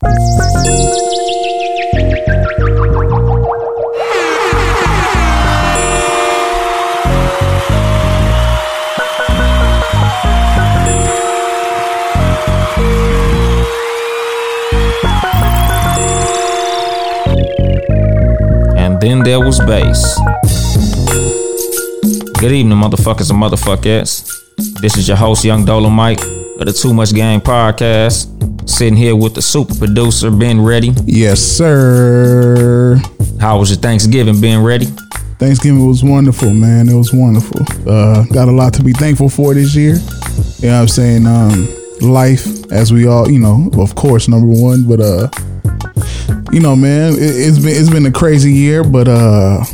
And then there was bass. Good evening, motherfuckers and motherfuckers. This is your host, Young Dolomite of the Too Much Game podcast. Sitting here with the super producer, Ben Ready. Yes, sir. How was your Thanksgiving, Ben Ready? Thanksgiving was wonderful, man. It was wonderful. Uh, got a lot to be thankful for this year. You know what I'm saying? Um, life, as we all, you know, of course, number one. But uh, you know, man, it, it's been it's been a crazy year, but uh,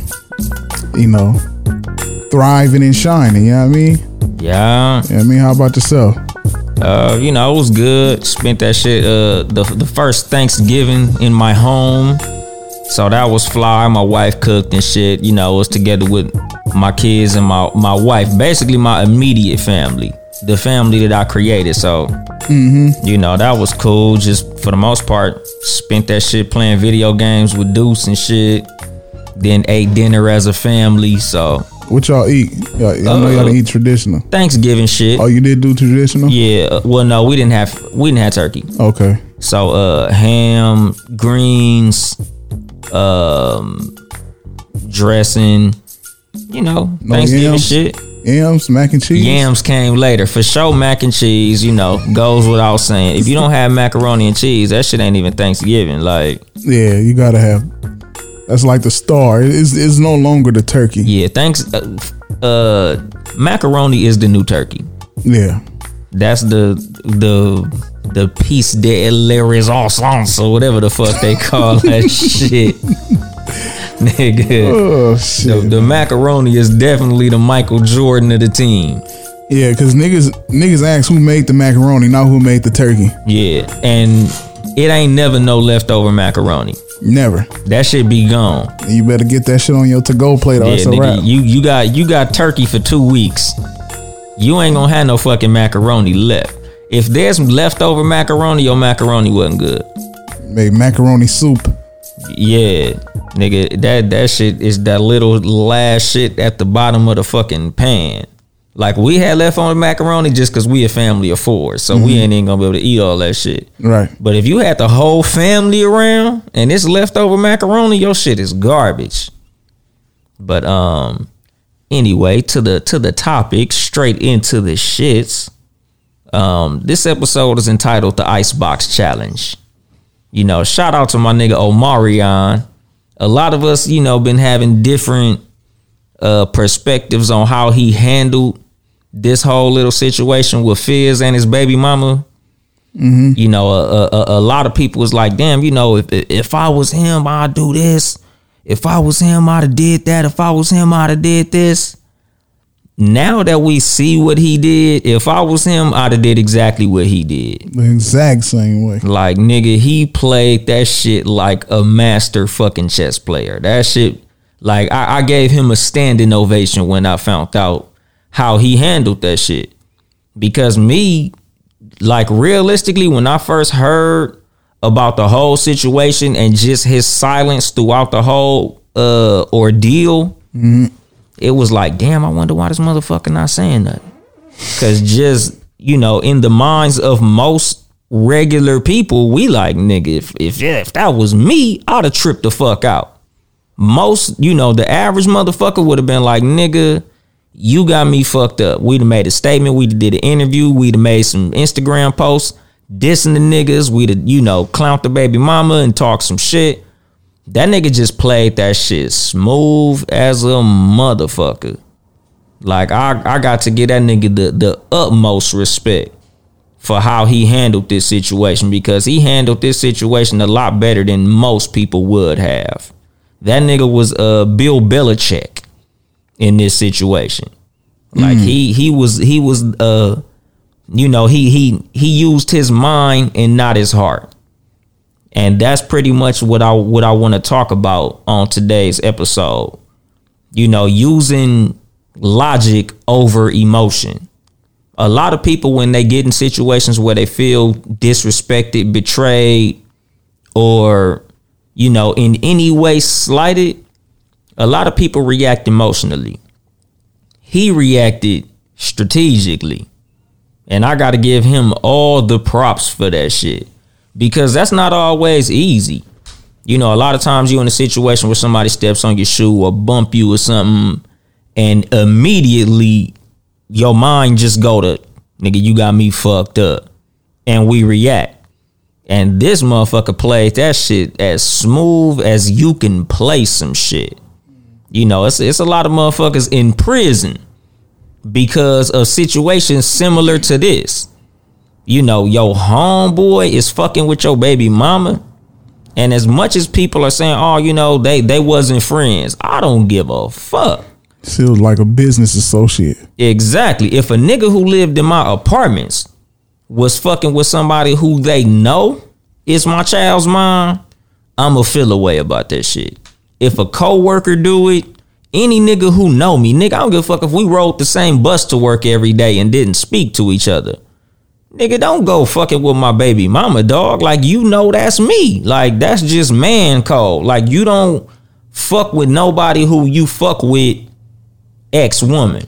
you know, thriving and shining. You know what I mean? Yeah, You know what I mean? How about yourself? Uh, you know, it was good. Spent that shit, uh, the, the first Thanksgiving in my home. So that was fly. My wife cooked and shit. You know, was together with my kids and my my wife. Basically, my immediate family, the family that I created. So, you know, that was cool. Just for the most part, spent that shit playing video games with Deuce and shit. Then ate dinner as a family. So What y'all eat? Y'all, I know y'all Uh, didn't eat traditional. Thanksgiving shit. Oh, you did do traditional? Yeah. uh, Well, no, we didn't have we didn't have turkey. Okay. So uh ham, greens, um dressing, you know, No Thanksgiving yams? shit. Yams, mac and cheese. Yams came later. For sure mac and cheese, you know, goes without saying. If you don't have macaroni and cheese, that shit ain't even Thanksgiving. Like, Yeah, you gotta have. That's like the star. It's, it's no longer the turkey. yeah, thanks uh, uh macaroni is the new turkey. Yeah. That's the the the piece de la resistance or whatever the fuck they call that shit. Nigga. Oh The, shit. the macaroni is definitely the Michael Jordan of the team. Yeah, because niggas niggas ask who made the macaroni, not who made the turkey. Yeah. And it ain't never no leftover macaroni. Never. That shit be gone. You better get that shit on your to go plate or Yeah, it's a nigga, wrap. you you got you got turkey for two weeks. You ain't gonna have no fucking macaroni left. If there's leftover macaroni, your macaroni wasn't good. Made macaroni soup. Yeah, nigga, that that shit is that little last shit at the bottom of the fucking pan. Like we had left on macaroni just cause we a family of four, so we ain't even gonna be able to eat all that shit. Right. But if you had the whole family around and it's leftover macaroni, your shit is garbage. But um, anyway, to the to the topic, straight into the shits. Um, this episode is entitled "The Icebox Challenge." You know, shout out to my nigga Omarion. A lot of us, you know, been having different uh perspectives on how he handled this whole little situation with Fizz and his baby mama. Mm-hmm. You know, a, a, a lot of people was like, "Damn, you know, if if I was him, I'd do this. If I was him, I'd have did that. If I was him, I'd have did this." Now that we see what he did, if I was him, I'd have did exactly what he did. The exact same way. Like nigga, he played that shit like a master fucking chess player. That shit, like I, I gave him a standing ovation when I found out how he handled that shit. Because me, like realistically, when I first heard about the whole situation and just his silence throughout the whole uh ordeal, it was like, damn, I wonder why this motherfucker not saying nothing. Cause just, you know, in the minds of most regular people, we like, nigga, if if, if that was me, I'd have tripped the fuck out. Most, you know, the average motherfucker would have been like, nigga, you got me fucked up. We'd have made a statement, we'd have did an interview, we'd have made some Instagram posts, dissing the niggas, we'd have, you know, clowned the baby mama and talk some shit. That nigga just played that shit smooth as a motherfucker. Like I, I got to give that nigga the, the utmost respect for how he handled this situation because he handled this situation a lot better than most people would have. That nigga was uh Bill Belichick in this situation. Like he he was he was uh you know he he he used his mind and not his heart. And that's pretty much what I what I want to talk about on today's episode. You know, using logic over emotion. A lot of people when they get in situations where they feel disrespected, betrayed, or you know, in any way slighted, a lot of people react emotionally. He reacted strategically. And I got to give him all the props for that shit because that's not always easy. You know, a lot of times you're in a situation where somebody steps on your shoe or bump you or something, and immediately your mind just go to, nigga, you got me fucked up. And we react. And this motherfucker played that shit as smooth as you can play some shit. You know, it's it's a lot of motherfuckers in prison because of situations similar to this. You know, your homeboy is fucking with your baby mama. And as much as people are saying, oh, you know, they they wasn't friends, I don't give a fuck. Feels like a business associate. Exactly. If a nigga who lived in my apartments was fucking with somebody who they know is my child's mom, I'ma feel a way about that shit. If a coworker do it, any nigga who know me, nigga, I don't give a fuck if we rode the same bus to work every day and didn't speak to each other. Nigga, don't go fucking with my baby mama, dog. Like you know that's me. Like that's just man code. Like you don't fuck with nobody who you fuck with ex woman.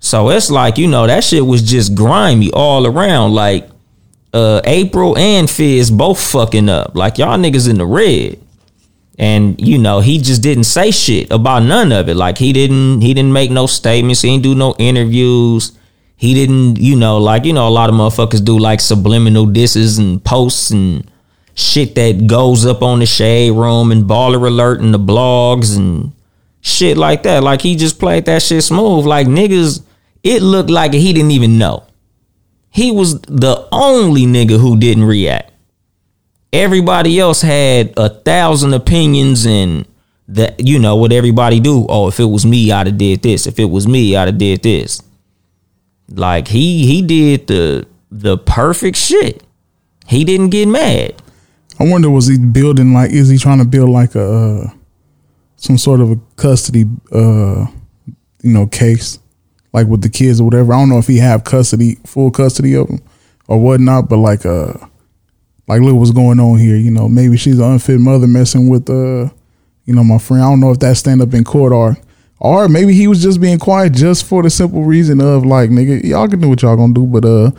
So it's like, you know, that shit was just grimy all around. Like uh April and Fizz both fucking up. Like y'all niggas in the red. And you know, he just didn't say shit about none of it. Like he didn't he didn't make no statements, he didn't do no interviews. He didn't, you know, like, you know, a lot of motherfuckers do like subliminal disses and posts and shit that goes up on the shade room and baller alert and the blogs and shit like that. Like he just played that shit smooth. Like niggas, it looked like he didn't even know. He was the only nigga who didn't react. Everybody else had a thousand opinions and that you know what everybody do. Oh, if it was me, I'd have did this. If it was me, I'd have did this. Like he he did the the perfect shit. He didn't get mad. I wonder was he building like is he trying to build like a uh, some sort of a custody uh you know case like with the kids or whatever. I don't know if he have custody full custody of them or whatnot, but like uh like look what's going on here. You know maybe she's an unfit mother messing with uh you know my friend. I don't know if that stand up in court or or maybe he was just being quiet just for the simple reason of like nigga y'all can do what y'all gonna do, but uh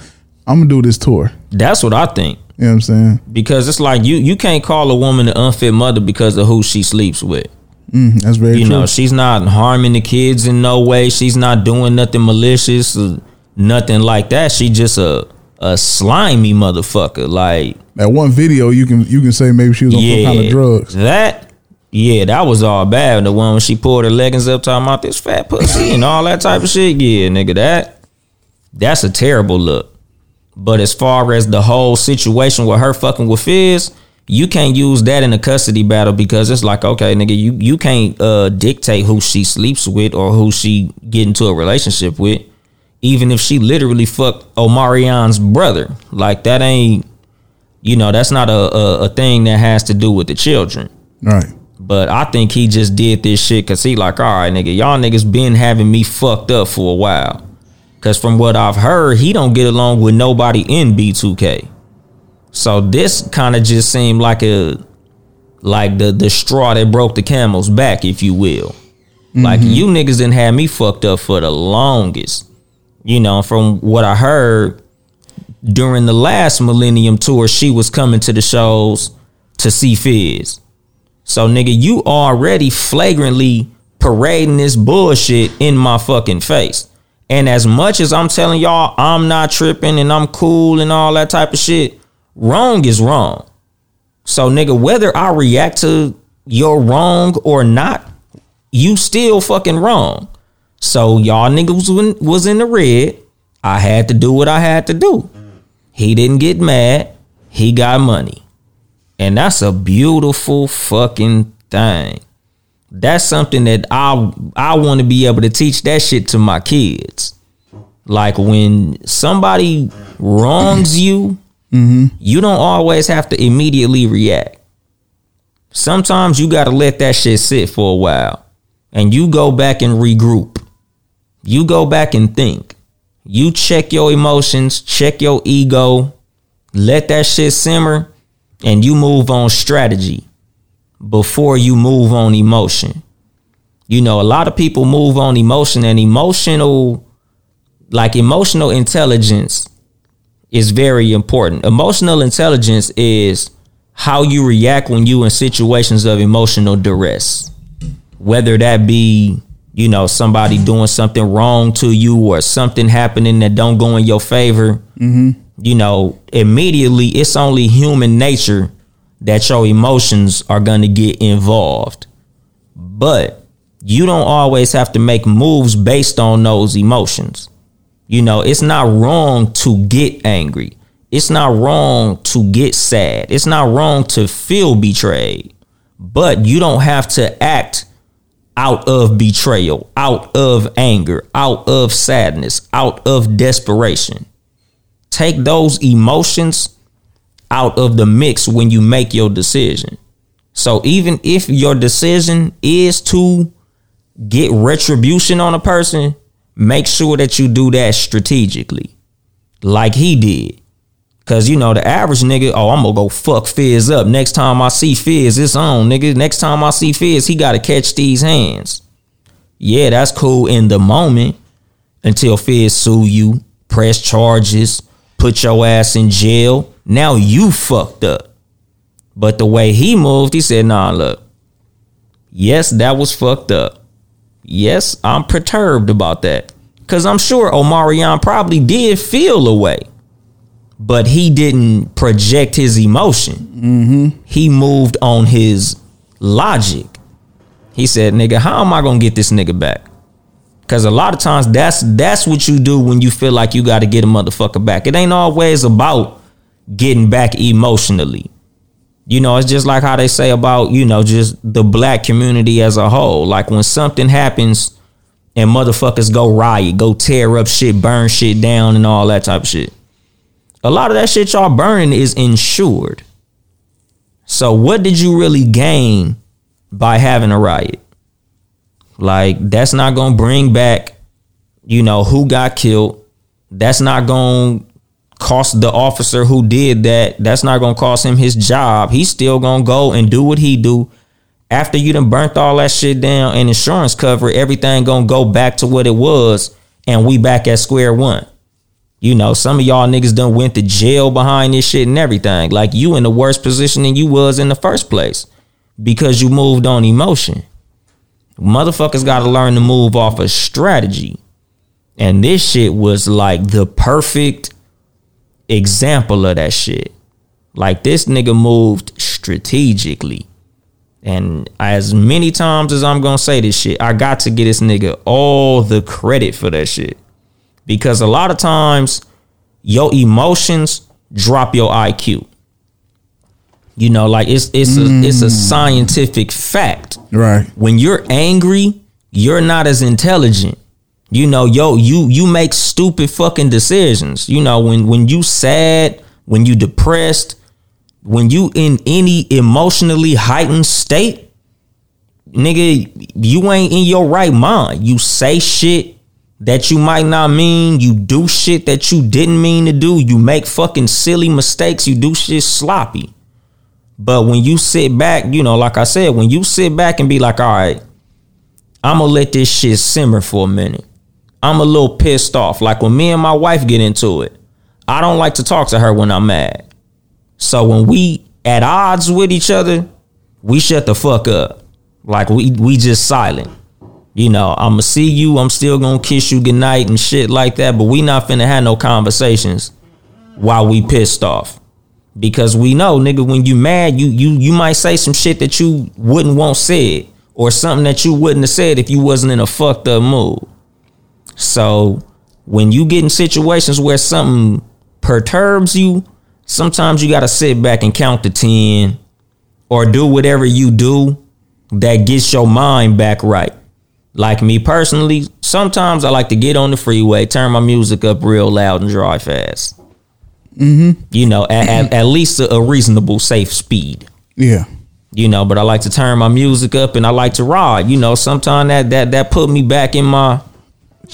I'm gonna do this tour. That's what I think. You know what I'm saying? Because it's like you you can't call a woman an unfit mother because of who she sleeps with. Mm, that's very You true. know, she's not harming the kids in no way. She's not doing nothing malicious, or nothing like that. She just a a slimy motherfucker. Like that one video you can you can say maybe she was on some kind of drugs. That yeah, that was all bad. The one when she pulled her leggings up talking about this fat pussy and all that type of shit. Yeah, nigga, that that's a terrible look. But as far as the whole situation with her fucking with Fizz, you can't use that in a custody battle because it's like, okay, nigga, you you can't uh, dictate who she sleeps with or who she get into a relationship with, even if she literally fucked Omarion's brother. Like that ain't, you know, that's not a, a a thing that has to do with the children. Right. But I think he just did this shit because he like, all right, nigga, y'all niggas been having me fucked up for a while. Cause from what I've heard, he don't get along with nobody in B2K. So this kind of just seemed like a like the the straw that broke the camel's back, if you will. Like mm-hmm. you niggas didn't have me fucked up for the longest. You know, from what I heard during the last Millennium tour, she was coming to the shows to see Fizz. So nigga, you already flagrantly parading this bullshit in my fucking face. And as much as I'm telling y'all I'm not tripping and I'm cool and all that type of shit, wrong is wrong. So nigga, whether I react to your wrong or not, you still fucking wrong. So y'all niggas was in, the red. I had to do what I had to do. He didn't get mad. He got money. And that's a beautiful fucking thing. That's something that I I want to be able to teach that shit to my kids. Like when somebody wrongs you, mm-hmm. you don't always have to immediately react. Sometimes you got to let that shit sit for a while and you go back and regroup. You go back and think. You check your emotions, check your ego, let that shit simmer, and you move on strategy before you move on emotion. You know, a lot of people move on emotion and emotional, like emotional intelligence is very important. Emotional intelligence is how you react when you in situations of emotional duress. Whether that be, you know, somebody doing something wrong to you or something happening that don't go in your favor. Mm-hmm. You know, immediately it's only human nature that your emotions are going to get involved. But you don't always have to make moves based on those emotions. You know, it's not wrong to get angry. It's not wrong to get sad. It's not wrong to feel betrayed. But you don't have to act out of betrayal, out of anger, out of sadness, out of desperation. Take those emotions out of the mix when you make your decision. So even if your decision is to get retribution on a person, make sure that you do that strategically, like he did. Cause you know the average nigga, oh I'm gonna go fuck Fizz up. Next time I see Fizz, it's on, nigga. Next time I see Fizz, he gotta catch these hands. Yeah, that's cool in the moment until Fizz sue you, press charges, put your ass in jail. Now you fucked up. But the way he moved, he said, nah, look. Yes, that was fucked up. Yes, I'm perturbed about that. Cause I'm sure Omarion probably did feel a way. But he didn't project his emotion. Mm-hmm. He moved on his logic. He said, nigga, how am I gonna get this nigga back? Cause a lot of times that's that's what you do when you feel like you gotta get a motherfucker back. It ain't always about getting back emotionally. You know, it's just like how they say about, you know, just the black community as a whole. Like when something happens and motherfuckers go riot, go tear up shit, burn shit down and all that type of shit. A lot of that shit y'all burning is insured. So what did you really gain by having a riot? Like that's not gonna bring back, you know, who got killed. That's not gonna cost the officer who did that. That's not gonna cost him his job. He's still gonna go and do what he do. After you done burnt all that shit down and insurance cover, everything gonna go back to what it was, and we back at square one. You know, some of y'all niggas done went to jail behind this shit and everything. Like you in the worst position than you was in the first place because you moved on emotion. Motherfuckers got to learn to move off a strategy. And this shit was like the perfect example of that shit. Like this nigga moved strategically. And as many times as I'm gonna say this shit, I got to get this nigga all the credit for that shit. Because a lot of times your emotions drop your IQ. You know, like it's it's a it's a mm. scientific fact Right. when you're angry, you're not as intelligent. You know, yo, you you make stupid fucking decisions. You know, when when you sad, when you depressed, when you in any emotionally heightened state, nigga, you ain't in your right mind. You say shit that you might not mean. You do shit that you didn't mean to do. You make fucking silly mistakes. You do shit sloppy. But when you sit back, you know, like I said, when you sit back and be like, all right, I'm gonna let this shit simmer for a minute. I'm a little pissed off. Like when me and my wife get into it, I don't like to talk to her when I'm mad. So when we at odds with each other, we shut the fuck up. Like we we just silent. You know, I'ma see you, I'm still gonna kiss you goodnight and shit like that, but we not finna have no conversations while we pissed off. Because we know, nigga, when you mad, you you you might say some shit that you wouldn't want said, or something that you wouldn't have said if you wasn't in a fucked up mood. So when you get in situations where something perturbs you, sometimes you got to sit back and count to 10 or do whatever you do that gets your mind back right. Like me personally, sometimes I like to get on the freeway, turn my music up real loud and drive fast. Mm-hmm. You know, at, at, at least a, a reasonable, safe speed Yeah. you know but i like to turn my music up and i like to ride you know sometimes that that that put me back in my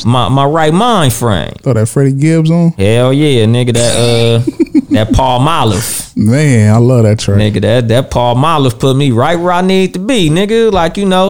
my my right mind frame Throw that Freddie Gibbs on. hell yeah nigga that uh that Palmolive, Man, I love that track. nigga that that Palmolive put me right where i need to be nigga like you know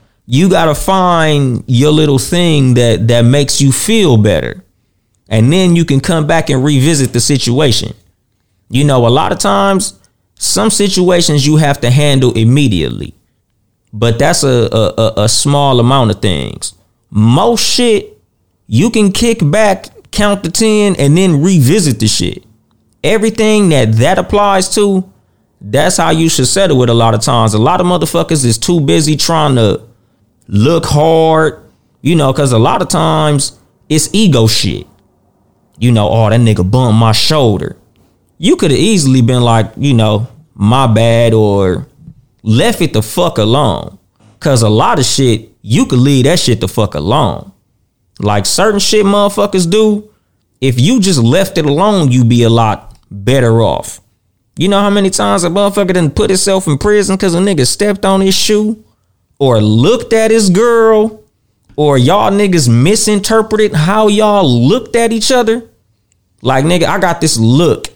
You gotta find your little thing that that makes you feel better. And then you can come back and revisit the situation. You know a lot of times some situations you have to handle immediately. But that's a a, a, a small amount of things. Most shit you can kick back count to 10 and then revisit the shit. Everything that that applies to that's how you should settle it a lot of times. A lot of motherfuckers is too busy trying to look hard, you know, because a lot of times it's ego shit. You know, oh, that nigga bumped my shoulder. You could have easily been like, you know, my bad or left it the fuck alone. Cause a lot of shit, you could leave that shit the fuck alone. Like certain shit motherfuckers do, if you just left it alone, you'd be a lot better off. You know how many times a motherfucker didn't put himself in prison because a nigga stepped on his shoe? Or looked at his girl or y'all niggas misinterpreted how y'all looked at each other. Like nigga, I got this look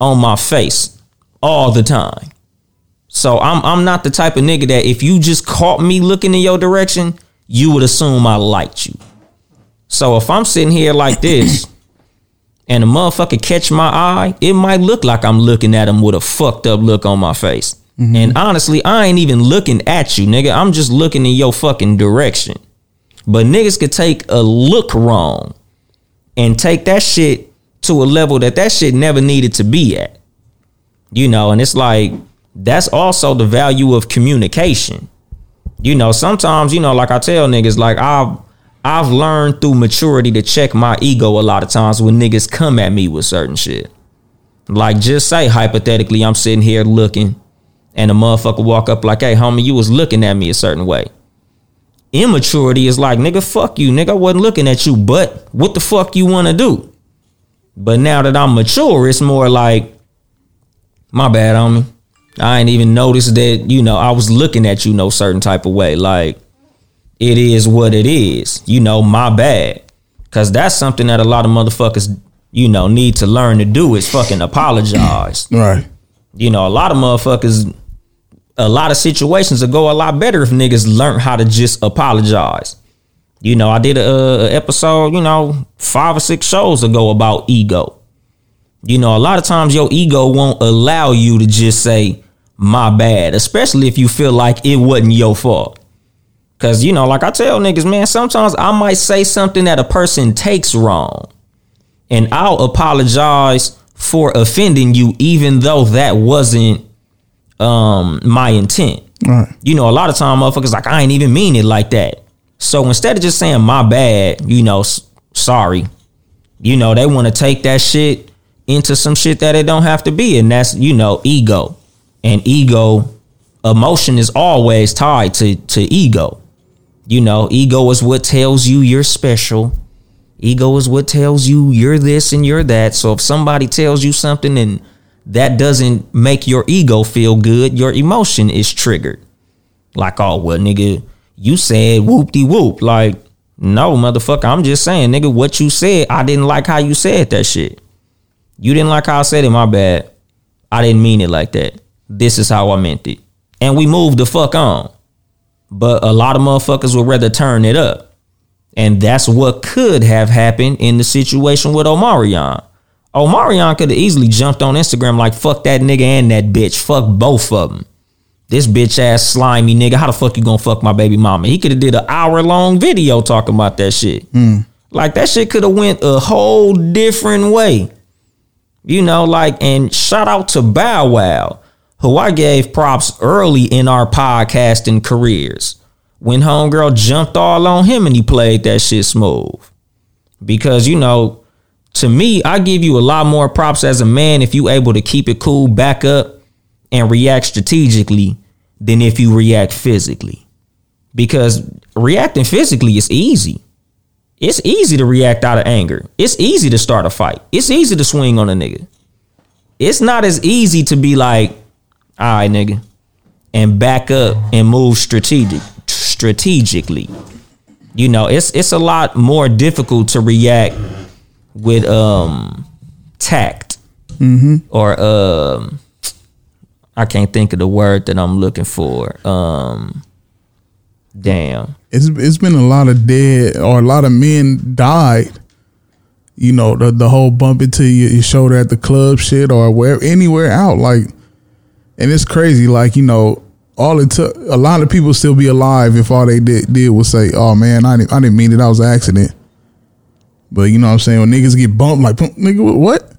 on my face all the time. So I'm I'm not the type of nigga that if you just caught me looking in your direction, you would assume I liked you. So if I'm sitting here like this and a motherfucker catch my eye, it might look like I'm looking at him with a fucked up look on my face. Mm-hmm. And honestly, I ain't even looking at you, nigga. I'm just looking in your fucking direction. But niggas could take a look wrong and take that shit to a level that that shit never needed to be at. You know, and it's like that's also the value of communication. You know, sometimes, you know, like I tell niggas, like I've I've learned through maturity to check my ego a lot of times when niggas come at me with certain shit. Like just say hypothetically, I'm sitting here looking and a motherfucker walk up like, hey, homie, you was looking at me a certain way. Immaturity is like, nigga, fuck you, nigga. I wasn't looking at you, but what the fuck you wanna do? But now that I'm mature, it's more like, my bad, homie. I ain't even noticed that, you know, I was looking at you no certain type of way. Like, it is what it is. You know, my bad. Cause that's something that a lot of motherfuckers, you know, need to learn to do is fucking apologize. Right. You know, a lot of motherfuckers, a lot of situations would go a lot better if niggas learn how to just apologize. You know, I did a, a episode, you know, five or six shows ago about ego. You know, a lot of times your ego won't allow you to just say, my bad, especially if you feel like it wasn't your fault. Cause, you know, like I tell niggas, man, sometimes I might say something that a person takes wrong. And I'll apologize for offending you, even though that wasn't um my intent. Right. You know, a lot of time motherfuckers like I ain't even mean it like that. So instead of just saying my bad, you know, s- sorry, you know, they want to take that shit into some shit that it don't have to be, and that's you know ego, and ego, emotion is always tied to to ego. You know, ego is what tells you you're special. Ego is what tells you you're this and you're that. So if somebody tells you something and that doesn't make your ego feel good. Your emotion is triggered. Like, oh, well, nigga, you said whoop de whoop. Like, no, motherfucker, I'm just saying, nigga, what you said, I didn't like how you said that shit. You didn't like how I said it, my bad. I didn't mean it like that. This is how I meant it. And we moved the fuck on. But a lot of motherfuckers would rather turn it up. And that's what could have happened in the situation with Omarion. Omarion could have easily jumped on Instagram like, fuck that nigga and that bitch. Fuck both of them. This bitch ass slimy nigga, how the fuck you gonna fuck my baby mama? He could have did an hour long video talking about that shit. Hmm. Like that shit could have went a whole different way. You know, like, and shout out to Bow Wow, who I gave props early in our podcasting careers. When Homegirl jumped all on him and he played that shit smooth. Because, you know, to me, I give you a lot more props as a man if you able to keep it cool, back up, and react strategically than if you react physically. Because reacting physically is easy. It's easy to react out of anger. It's easy to start a fight. It's easy to swing on a nigga. It's not as easy to be like, all right, nigga, and back up and move strategic strategically. You know, it's it's a lot more difficult to react with um tact or um I can't think of the word that I'm looking for. Um damn. it's it's been a lot of dead or a lot of men died. You know, the the whole bump into your, your shoulder at the club shit or where anywhere out like and it's crazy like, you know, all it took a lot of people still be alive if all they did did was say, "Oh man, I didn't I didn't mean it. That was an accident." But you know what I'm saying? When niggas get bumped like, "Nigga, what?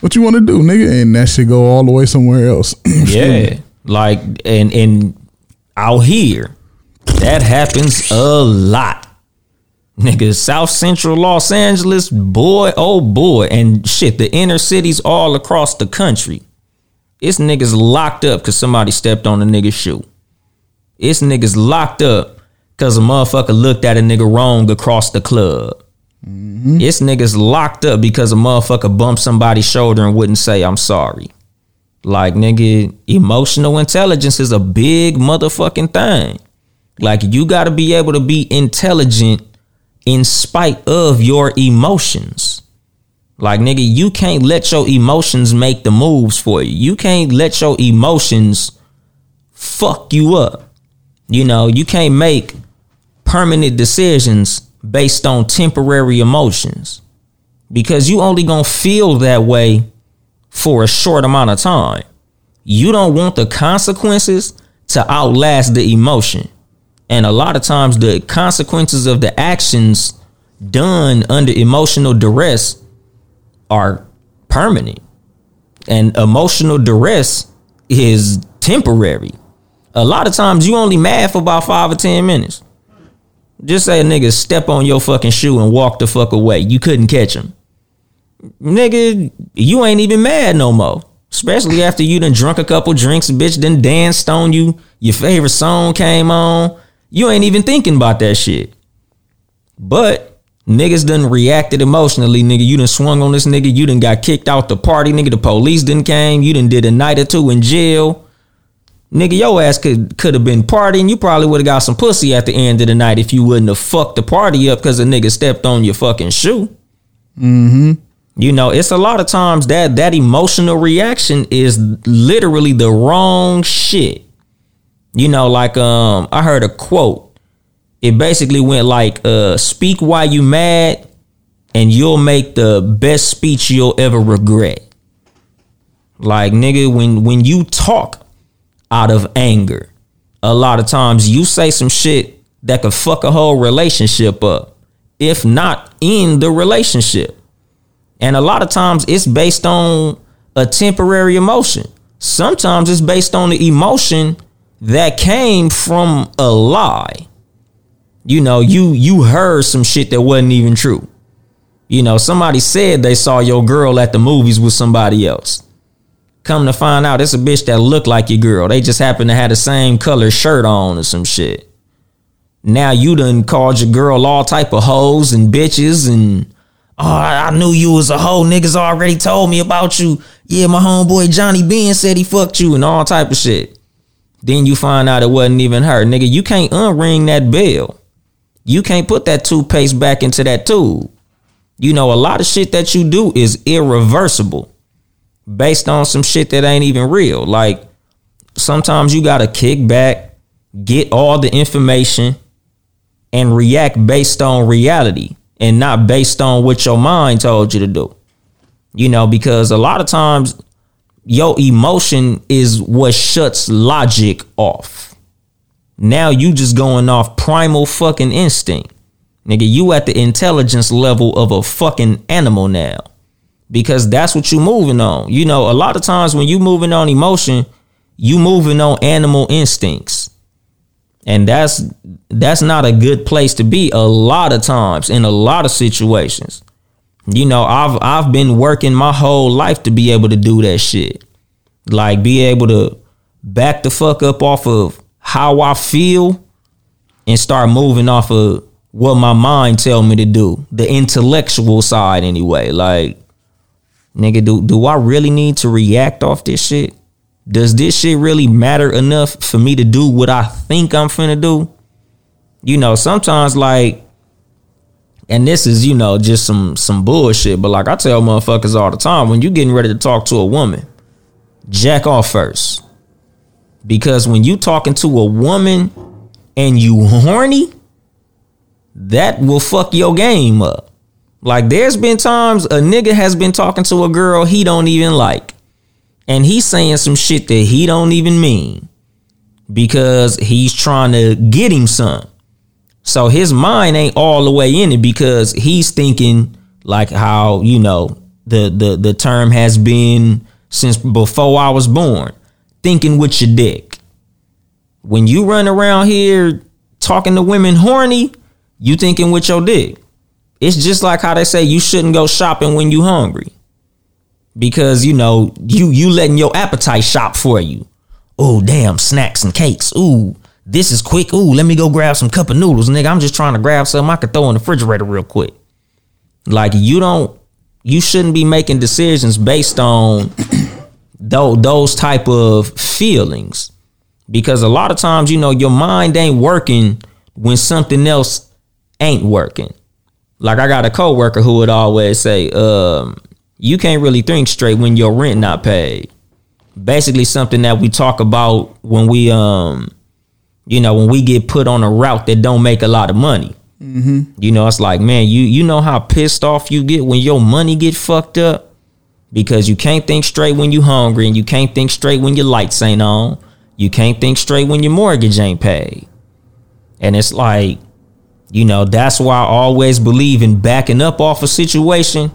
What you want to do, nigga?" and that shit go all the way somewhere else. Yeah. Like and and out here, that happens a lot. Nigga, South Central Los Angeles, boy, oh boy, and shit, the inner cities all across the country. It's niggas locked up because somebody stepped on a nigga's shoe. It's niggas locked up because a motherfucker looked at a nigga wrong across the club. Mm-hmm. It's niggas locked up because a motherfucker bumped somebody's shoulder and wouldn't say, I'm sorry. Like, nigga, emotional intelligence is a big motherfucking thing. Like, you gotta be able to be intelligent in spite of your emotions. Like, nigga, you can't let your emotions make the moves for you. You can't let your emotions fuck you up. You know, you can't make permanent decisions based on temporary emotions because you only gonna feel that way for a short amount of time. You don't want the consequences to outlast the emotion. And a lot of times the consequences of the actions done under emotional duress are permanent. And emotional duress is temporary. A lot of times you only mad for about five or ten minutes. Just say a nigga step on your fucking shoe and walk the fuck away. You couldn't catch him. Nigga, you ain't even mad no more. Especially after you done drunk a couple drinks, bitch done danced on you. Your favorite song came on. You ain't even thinking about that shit. But niggas done reacted emotionally, nigga. You done swung on this nigga. You done got kicked out the party, nigga. The police done came. You done did a night or two in jail. Nigga, your ass could could have been partying. You probably would have got some pussy at the end of the night if you wouldn't have fucked the party up because a nigga stepped on your fucking shoe. You know, it's a lot of times that that emotional reaction is literally the wrong shit. You know, like um, I heard a quote. It basically went like, uh, "Speak why you mad, and you'll make the best speech you'll ever regret." Like nigga, when when you talk out of anger, a lot of times you say some shit that could fuck a whole relationship up, if not in the relationship. And a lot of times it's based on a temporary emotion. Sometimes it's based on the emotion that came from a lie. You know, you you heard some shit that wasn't even true. You know, somebody said they saw your girl at the movies with somebody else. Come to find out, it's a bitch that looked like your girl. They just happen to have the same color shirt on or some shit. Now you done called your girl all type of hoes and bitches and Oh, I, knew you was a hoe. Niggas already told me about you. Yeah, my homeboy Johnny Ben said he fucked you and all type of shit. Then you find out it wasn't even her. Nigga, you can't unring that bell. You can't put that toothpaste back into that tube. You know, a lot of shit that you do is irreversible based on some shit that ain't even real. Like sometimes you gotta kick back, get all the information, and react based on reality and not based on what your mind told you to do. You know, because a lot of times your emotion is what shuts logic off. Now you just going off primal fucking instinct. Nigga, you at the intelligence level of a fucking animal now. Because that's what you're moving on. You know, a lot of times when you're moving on emotion, you moving on animal instincts. And that's that's not a good place to be a lot of times in a lot of situations. You know, I've I've been working my whole life to be able to do that shit. Like be able to back the fuck up off of how I feel and start moving off of what my mind tell me to do. The intellectual side anyway. Like nigga, do do I really need to react off this shit? Does this shit really matter enough for me to do what I think I'm finna do? You know, sometimes like and this is, you know, just some some bullshit, but like I tell motherfuckers all the time, when you getting ready to talk to a woman, jack off first. Because when you talking to a woman and you horny, that will fuck your game up. Like there's been times a nigga has been talking to a girl he don't even like and he's saying some shit that he don't even mean because he's trying to get him some. So his mind ain't all the way in it because he's thinking like how, you know, the the the term has been since before I was born, thinking with your dick. When you run around here talking to women horny, you thinking with your dick. It's just like how they say you shouldn't go shopping when you hungry because you know you you letting your appetite shop for you. Oh damn, snacks and cakes. Ooh, this is quick. Ooh, let me go grab some cup of noodles, nigga. I'm just trying to grab something I could throw in the refrigerator real quick. Like you don't, you shouldn't be making decisions based on those those type of feelings, because a lot of times you know your mind ain't working when something else ain't working. Like I got a coworker who would always say, um, you can't really think straight when your rent not paid. Basically, something that we talk about when we um, you know, when we get put on a route that don't make a lot of money. Mm-hmm. You know, it's like, man, you you know how pissed off you get when your money get fucked up because you can't think straight when you hungry and you can't think straight when your lights ain't on. You can't think straight when your mortgage ain't paid. And it's like, you know, that's why I always believe in backing up off a situation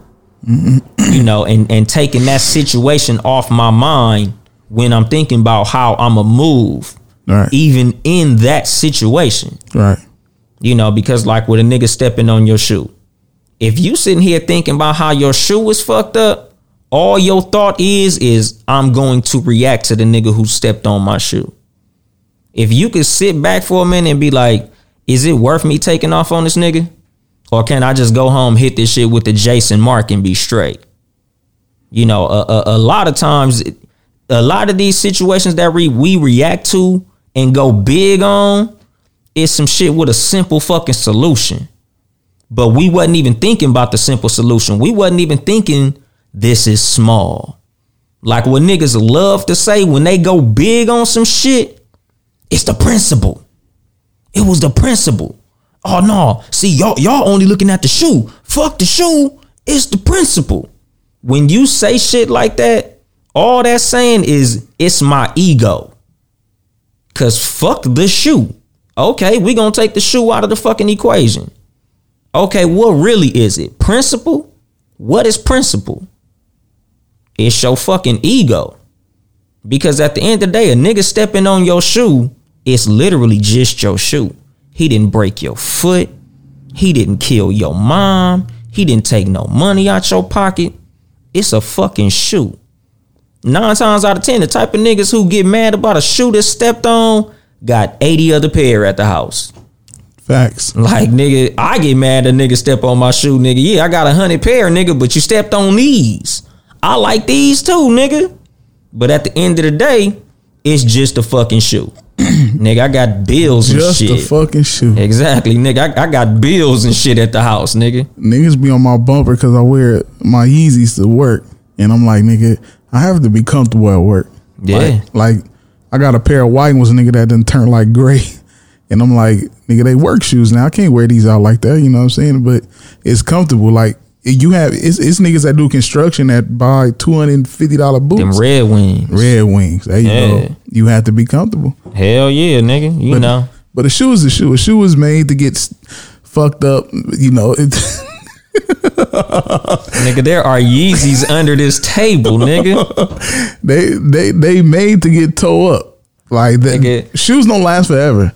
you know, and and taking that situation off my mind when I'm thinking about how I'm a move, Right. even in that situation. Right. You know, because like with a nigga stepping on your shoe, if you sitting here thinking about how your shoe is fucked up, all your thought is is I'm going to react to the nigga who stepped on my shoe. If you could sit back for a minute and be like, is it worth me taking off on this nigga? Or can I just go home, hit this shit with the Jason Markk and be straight? You know, a, a, a lot of times, a lot of these situations that we, we react to and go big on is some shit with a simple fucking solution. But we wasn't even thinking about the simple solution. We wasn't even thinking this is small. Like what niggas love to say when they go big on some shit, it's the principle. It was the principle. Oh no, see y'all y'all only looking at the shoe. Fuck the shoe. It's the principle. When you say shit like that, all that's saying is it's my ego. Cause fuck the shoe. Okay, we gonna take the shoe out of the fucking equation. Okay, what really is it? Principle? What is principle? It's your fucking ego. Because at the end of the day, a nigga stepping on your shoe, it's literally just your shoe. He didn't break your foot. He didn't kill your mom. He didn't take no money out your pocket. It's a fucking shoe. Nine times out of ten, the type of niggas who get mad about a shoe that stepped on got 80 other pair at the house. Facts. Like nigga, I get mad a nigga step on my shoe, nigga. Yeah, I got a hundred pair, nigga, but you stepped on these. I like these too, nigga. But at the end of the day, it's just a fucking shoe. nigga, I got bills and Just shit. a fucking shoe. exactly, nigga. I, I got bills and shit at the house, nigga. Niggas be on my bumper because I wear my Yeezys to work, and I'm like, nigga, I have to be comfortable at work. Yeah. Like, like, I got a pair of white ones, nigga, that didn't turn like gray. And I'm like, nigga, they work shoes now. I can't wear these out like that, you know what I'm saying? But it's comfortable. Like you have it's, it's niggas that do construction that buy two hundred and fifty dollar boots. Them red wings. Red wings. There you Yeah. go. You have to be comfortable. Hell yeah, nigga. You know. But a shoe is a shoe. A shoe was made to get fucked up. You know, it, Nigga, there are Yeezys under this table, nigga. they they they made to get toe up. Like that, shoes don't last forever.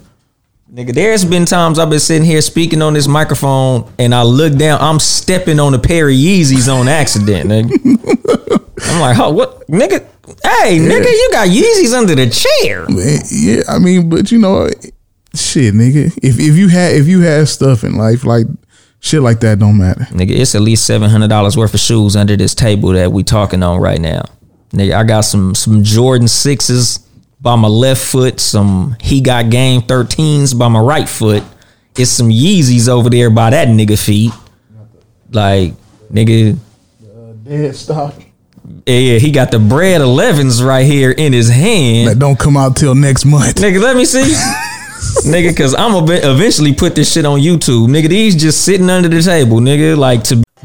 Nigga, there's been times I've been sitting here speaking on this microphone and I look down, I'm stepping on a pair of Yeezys on accident, nigga. I'm like, oh, what? Nigga, hey, nigga, you got Yeezys under the chair. Man, Yeah, I mean, but you know, shit, nigga. If if you had if you have stuff in life like shit like that, don't matter. Nigga, it's at least seven hundred dollars worth of shoes under this table that we talking on right now. Nigga, I got some some Jordan sixes by my left foot, some he got game thirteens by my right foot. It's some Yeezys over there by that nigga feet. Like, nigga, uh, Dead stock yeah, he got the Bred elevens right here in his hand. that don't come out till next month. Nigga, let me see. nigga, cause I'm gonna eventually put this shit on YouTube. Nigga, these just sitting under the table, nigga. Like to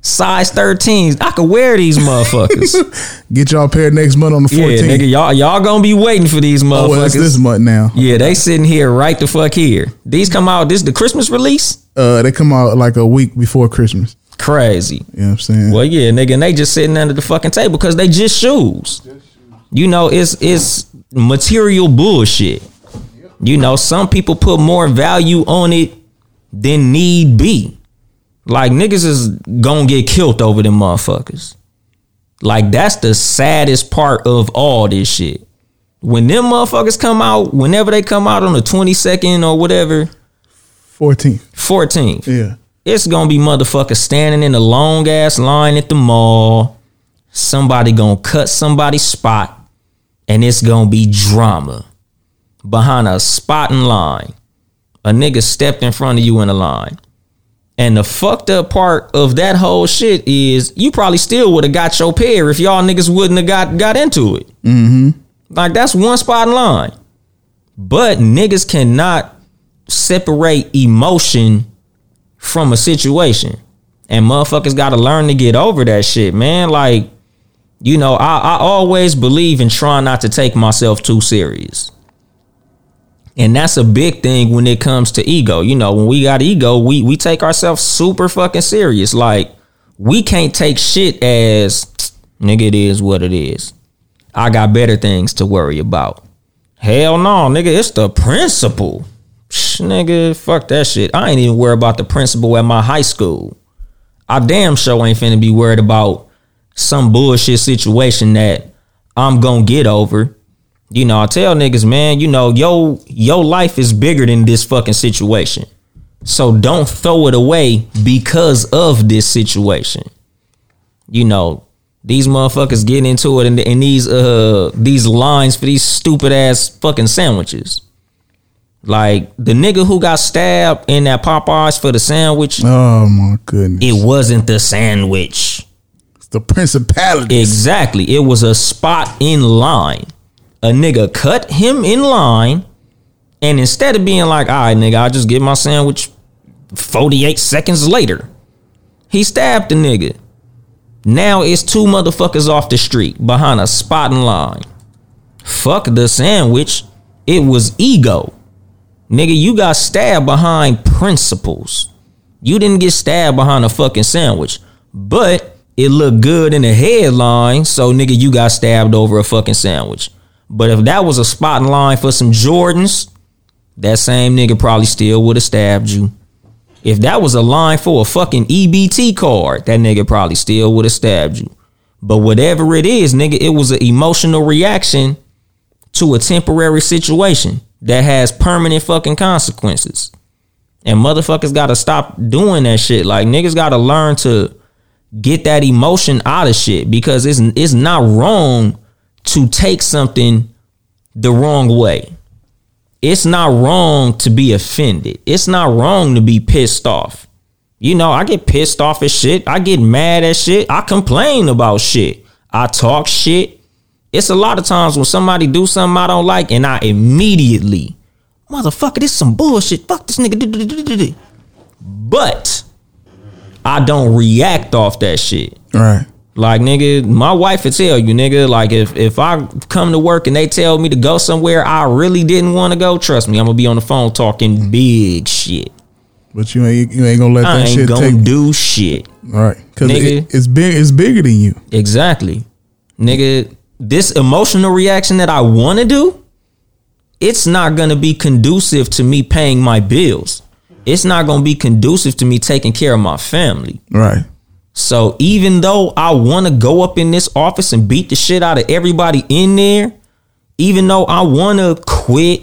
size 13s. I could wear these motherfuckers. Get y'all pair next month on the yeah, 14th. nigga, y'all y'all gonna be waiting for these oh, motherfuckers. well, it's this month now. yeah, they sitting here right the fuck here. These come out. This the Christmas release. Uh, they come out like a week before Christmas. Crazy. You know what I'm saying? Well, yeah, nigga, and they just sitting under the fucking table because they just shoes. You know, it's it's material bullshit. You know, some people put more value on it than need be. Like niggas is gonna get killed over them motherfuckers. Like that's the saddest part of all this shit. When them motherfuckers come out, whenever they come out on the 22nd or whatever, 14th. 14th Yeah. it's gonna be motherfuckers standing in a long ass line at the mall. Somebody gonna cut somebody's spot, and it's gonna be drama behind a spot in line. A nigga stepped in front of you in a line. And the fucked up part of that whole shit is you probably still would have got your pair if y'all niggas wouldn't have got got into it. Mm-hmm. Like that's one spot in line. But niggas cannot separate emotion from a situation. And motherfuckers gotta learn to get over that shit, man. Like, you know, I, I always believe in trying not to take myself too serious. And that's a big thing when it comes to ego. You know, when we got ego, we we take ourselves super fucking serious. Like, we can't take shit as nigga, it is what it is. I got better things to worry about. Hell no, nigga, it's the principle. Psh, nigga, fuck that shit. I ain't even worried about the principal at my high school. I damn sure ain't finna be worried about some bullshit situation that I'm gonna get over. You know, I tell niggas, man, you know, yo, your life is bigger than this fucking situation. So don't throw it away because of this situation. You know, these motherfuckers getting into it in, in these uh these lines for these stupid ass fucking sandwiches. Like the nigga who got stabbed in that Popeyes for the sandwich, Oh my goodness. it wasn't the sandwich. It's the principality. Exactly. It was a spot in line. A nigga cut him in line, and instead of being like, all right, nigga, I'll just get my sandwich 48 seconds later, he stabbed the nigga. Now it's two motherfuckers off the street behind a spot in line. Fuck the sandwich. It was ego. Nigga, you got stabbed behind principles. You didn't get stabbed behind a fucking sandwich. But it looked good in the headline, so nigga, you got stabbed over a fucking sandwich. But if that was a spot in line for some Jordans, that same nigga probably still would have stabbed you. If that was a line for a fucking EBT card, that nigga probably still would have stabbed you. But whatever it is, nigga, it was an emotional reaction to a temporary situation that has permanent fucking consequences. And motherfuckers gotta stop doing that shit. Like niggas gotta learn to get that emotion out of shit because it's it's not wrong to take something the wrong way. It's not wrong to be offended. It's not wrong to be pissed off. You know, I get pissed off at shit. I get mad at shit. I complain about shit. I talk shit. It's a lot of times when somebody do something I don't like and I immediately, motherfucker, this some bullshit. Fuck this nigga. But I don't react off that shit. Right. Like nigga, my wife would tell you, nigga, like if if I come to work and they tell me to go somewhere I really didn't want to go, trust me, I'm gonna be on the phone talking big shit. But you ain't you ain't gonna let I that ain't shit gonna take do shit. right because it, it's big. It's bigger than you. Exactly. Nigga, this emotional reaction that I want to do, it's not to be conducive to me paying my bills. It's not to be conducive to me taking care of my family. Right. So even though I want to go up in this office and beat the shit out of everybody in there, even though I want to quit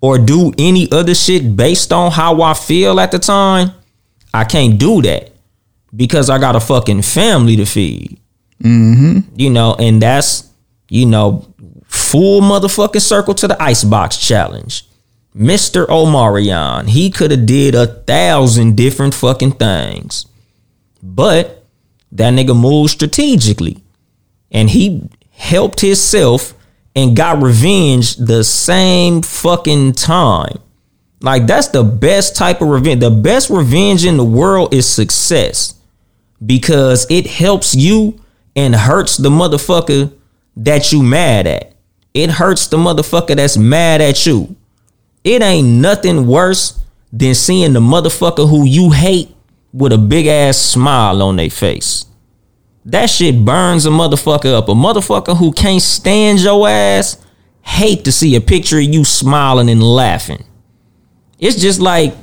or do any other shit based on how I feel at the time, I can't do that because I got a fucking family to feed. Mm-hmm. You know, and that's, you know, full motherfucking circle to the icebox challenge. Mr. Omarion, he could have did a thousand different fucking things. But that nigga moved strategically. And he helped himself and got revenge the same fucking time. Like that's the best type of revenge. The best revenge in the world is success. Because it helps you and hurts the motherfucker that you mad at. It hurts the motherfucker that's mad at you. It ain't nothing worse than seeing the motherfucker who you hate with a big ass smile on their face. That shit burns a motherfucker up. A motherfucker who can't stand your ass hate to see a picture of you smiling and laughing. It's just like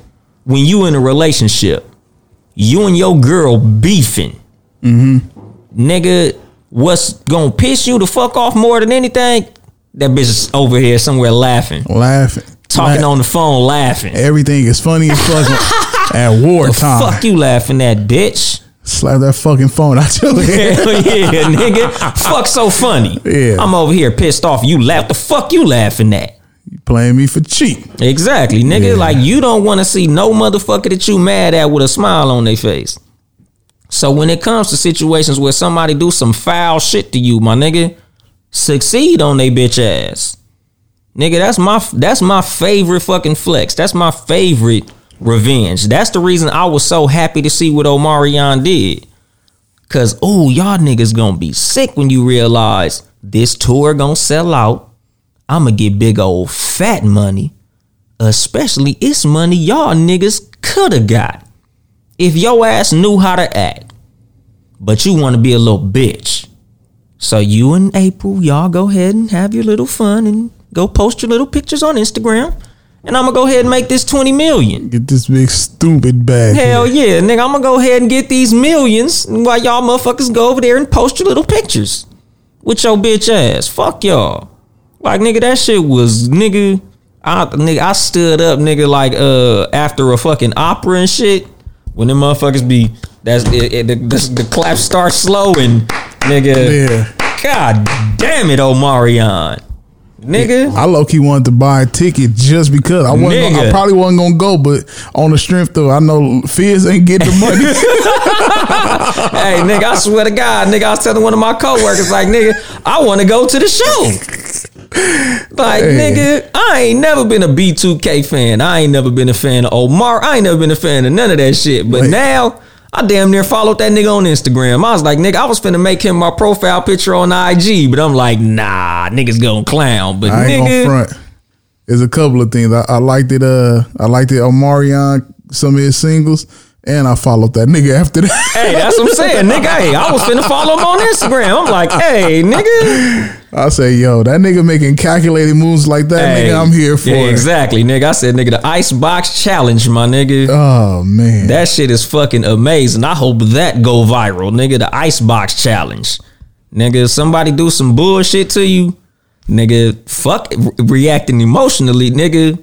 when you in a relationship, you and your girl beefing. Mm-hmm. Nigga, what's gonna piss you the fuck off more than anything? That bitch is over here somewhere laughing, Laughing. talking Laugh- on the phone, laughing. Everything is funny as fuck at wartime. Fuck you laughing at, bitch. Slap that fucking phone out your head. Hell yeah, nigga. Fuck so funny. Yeah. I'm over here pissed off. You laugh. The fuck you laughing at? You playing me for cheap. Exactly, nigga. Yeah. Like you don't want to see no motherfucker that you mad at with a smile on their face. So when it comes to situations where somebody do some foul shit to you, my nigga, succeed on they bitch ass. Nigga, that's my that's my favorite fucking flex. That's my favorite revenge. That's the reason I was so happy to see what Omarion did. Cause oh, y'all niggas gonna be sick when you realize this tour gonna sell out. I'ma get big old fat money. Especially it's money y'all niggas coulda got. If your ass knew how to act. But you wanna be a little bitch. So you and April, y'all go ahead and have your little fun and go post your little pictures on Instagram. And I'm gonna go ahead and make this 20 million. Get this big stupid bag. Hell yeah, nigga, I'm gonna go ahead and get these millions while y'all motherfuckers go over there and post your little pictures with your bitch ass. Fuck y'all. Like nigga, that shit was nigga. I nigga, I stood up, nigga, like uh after a fucking opera and shit. When them motherfuckers be that's it, it, the, the, the clap starts slow and nigga. Yeah. God damn it, Omarion. Nigga. I low key wanted to buy a ticket just because I wasn't. Gonna, I probably wasn't gonna go, but on the strength of I know Fizz ain't get the money. hey, nigga, I swear to God, nigga, I was telling one of my coworkers, like, nigga, I want to go to the show. Like, Hey. nigga, I ain't never been a B2K fan. I ain't never been a fan of Omar. I ain't never been a fan of none of that shit. But now, I damn near followed that nigga on Instagram. I was like, nigga, I was finna make him my profile picture on IG, but I'm like, nah, niggas gonna clown. But I ain't nigga, front. There's a couple of things I, I liked it. Uh, I liked it. Omarion, some of his singles, and I followed that nigga after that. hey, that's what I'm saying, nigga. Hey, I was finna follow him on Instagram. I'm like, hey, nigga. I say, yo, that nigga making calculated moves like that, Hey, nigga, I'm here for yeah, it. exactly, nigga. I said, nigga, the Icebox Challenge, my nigga. Oh man, That shit is fucking amazing. I hope that go viral, nigga. The Icebox Challenge, nigga. Somebody do some bullshit to you, nigga. Fuck re- reacting emotionally, nigga.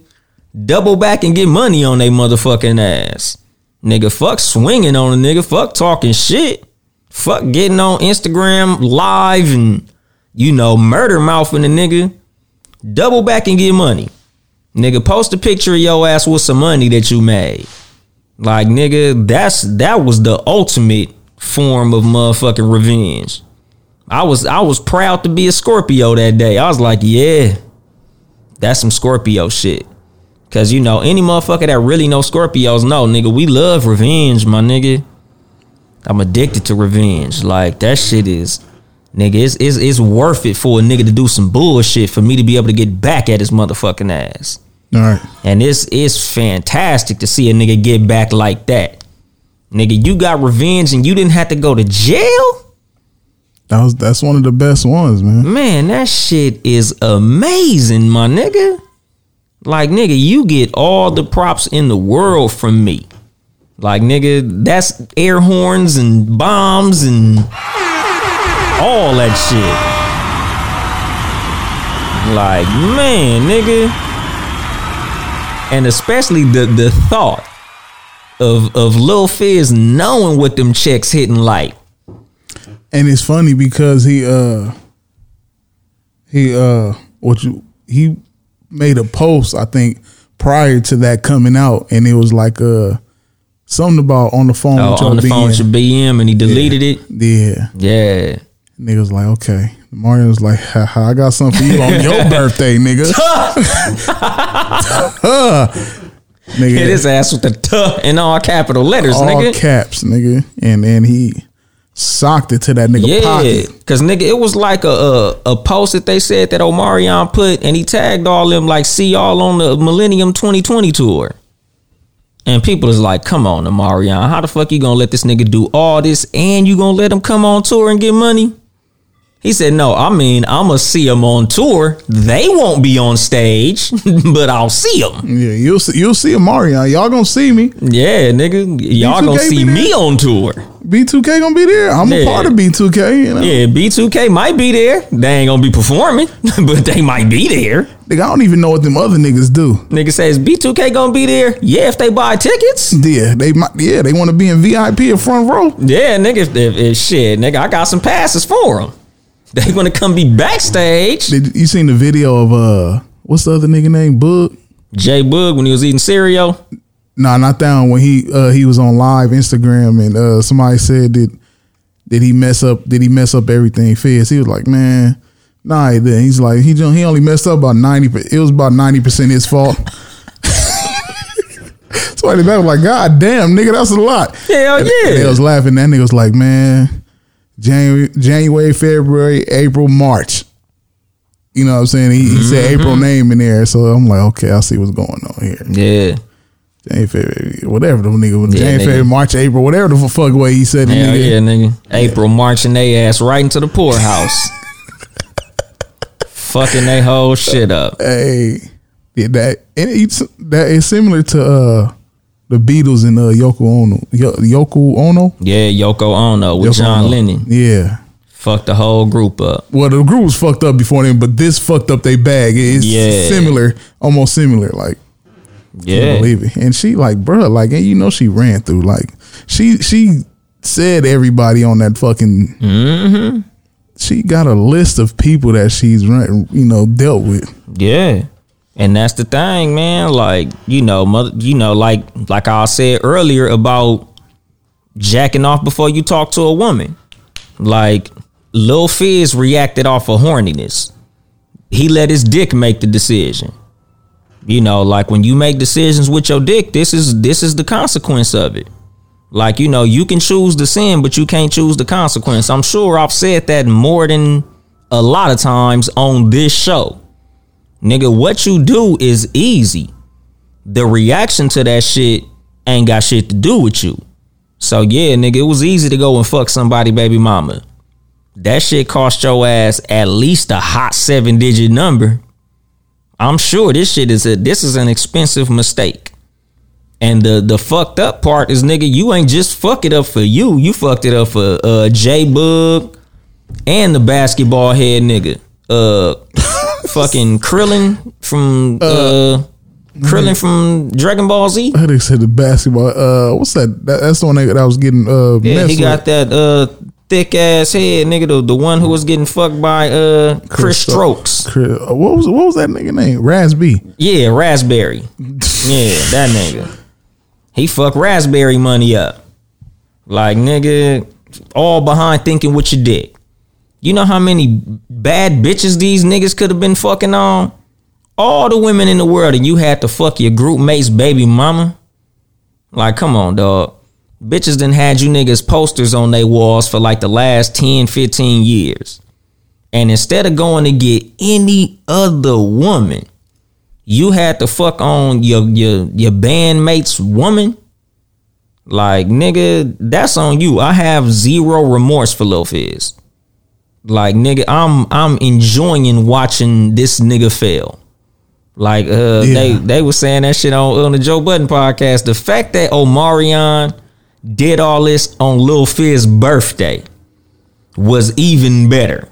Double back and get money on they motherfucking ass, nigga. Fuck swinging on a nigga. Fuck talking shit. Fuck getting on Instagram live and you know murder mouthing a nigga. Double back and get money, nigga. Post a picture of your ass with some money that you made. Like nigga, that's that was the ultimate form of motherfucking revenge. I was I was proud to be a Scorpio that day. I was like, yeah, that's some Scorpio shit. Cause you know, any motherfucker that really know Scorpios know, nigga, we love revenge, my nigga. I'm addicted to revenge. Like that shit is, nigga, it's, it's, it's worth it for a nigga to do some bullshit for me to be able to get back at his motherfucking ass. all right. And it's it's fantastic to see a nigga get back like that. Nigga, you got revenge and you didn't have to go to jail? That was that's one of the best ones, man. Man, that shit is amazing, my nigga. Like, nigga, you get all the props in the world from me. Like, nigga, that's air horns and bombs and all that shit. Like, man, nigga. And especially the the thought of of Lil Fizz knowing what them checks hitting like. And it's funny because he uh he uh what you he made a post I think prior to that coming out and it was like uh something about on the phone Oh, with your on the phone with your BM. BM and he deleted it. Yeah. Yeah. Nigga was like, okay. Mario was like, I got something for you on your birthday, nigga. nigga. Hit his ass with the tuh in all capital letters, all nigga. caps, nigga. And then he socked it to that nigga yeah, pocket. cause nigga, it was like a, a a post that they said that Omarion put, and he tagged all them like, "See y'all on the Millennium 2020 tour." And people is like, "Come on, Omarion, how the fuck you gonna let this nigga do all this, and you gonna let him come on tour and get money?" He said, "No, I mean, I'ma see him on tour. They won't be on stage, but I'll see them." Yeah, you'll see, you'll see Mario. Y'all gonna see me. Yeah, nigga, y'all gonna see me on tour. B2K gonna be there. I'm a part of B2K. You know? Yeah, B2K might be there. They ain't gonna be performing, but they might be there. Nigga, I don't even know what them other niggas do. Nigga says B2K gonna be there. Yeah, if they buy tickets. Yeah, they might. Yeah, they want to be in VIP in front row. Yeah, nigga, if, if, if shit, nigga, I got some passes for them. They gonna come be backstage. Did you seen the video of uh, what's the other nigga name? Boog. J Boog when he was eating cereal. Nah, not that one. When he uh he was on live Instagram and uh somebody said that did he mess up? Did he mess up everything? Fizz. He was like, man, nah, he didn't. He's like, he don't- he only messed up about ninety. It was about ninety percent his fault. Somebody that was like, God damn, nigga, that's a lot. Hell And yeah. They was laughing. That nigga was like, man, January, January, February, April, March. You know what I'm saying? He, he said Mm-hmm. April name in there, so I'm like, okay, I'll see what's going on here. Yeah. January, February, whatever the nigga was. Yeah, January, nigga. February, March, April, whatever the fuck way he said. it, Hell nigga. yeah, nigga. April March, and they ass right into the poorhouse. Fucking they whole shit up. Hey, yeah, that and it's that is similar to uh the Beatles and uh Yoko Ono. Yo, Yoko Ono, Yeah, Yoko Ono with Yoko John Ono. Lennon. Yeah. Fucked the whole group up. Well, the group was fucked up before them, but this fucked up they bag. It's Yeah. similar, almost similar. Like, can't Yeah. believe it. And she like, bruh, like, and you know, she ran through. Like, she she said everybody on that fucking. Mm-hmm. she got a list of people that she's you know dealt with. Yeah. And that's the thing, man. Like, you know, mother you know, like like I said earlier about jacking off before you talk to a woman. Like Lil Fizz reacted off of horniness. He let his dick make the decision. You know, like when you make decisions with your dick, this is this is the consequence of it. Like, you know, you can choose the sin, but you can't choose the consequence. I'm sure I've said that more than a lot of times on this show. Nigga, what you do is easy. The reaction to that shit ain't got shit to do with you. So yeah, nigga, it was easy to go and fuck somebody baby mama. That shit cost your ass at least a hot seven digit number. I'm sure this shit is a this is an expensive mistake. And the the fucked up part is nigga, you ain't just fuck it up for you. You fucked it up for uh J Boog and the basketball head nigga. Uh fucking Krillin from uh Krillin from Dragon Ball Z. I think said the basketball. Uh, what's that? that that's the one that, I was getting uh. Yeah, he got with. that uh thick ass head, nigga. The, the one who was getting fucked by uh Chris Stokes. Chris- uh, what was what was that nigga name? Raz-B. Yeah, Raspberry. yeah, that nigga. He fucked Raspberry money up. Like nigga, all behind thinking with your dick. You know how many bad bitches these niggas could have been fucking on? All the women in the world, and you had to fuck your group mate's baby mama. Like, come on, dog. Bitches done had you niggas posters on their walls for like the last 10, 15 years. And instead of going to get any other woman, you had to fuck on your your your bandmate's woman. Like nigga, that's on you. I have zero remorse for Lil Fizz. Like nigga, I'm I'm enjoying watching this nigga fail. Like uh they Yeah. they were saying that shit on, on the Joe Budden podcast. The fact that Omarion did all this on Lil Fizz's birthday was even better.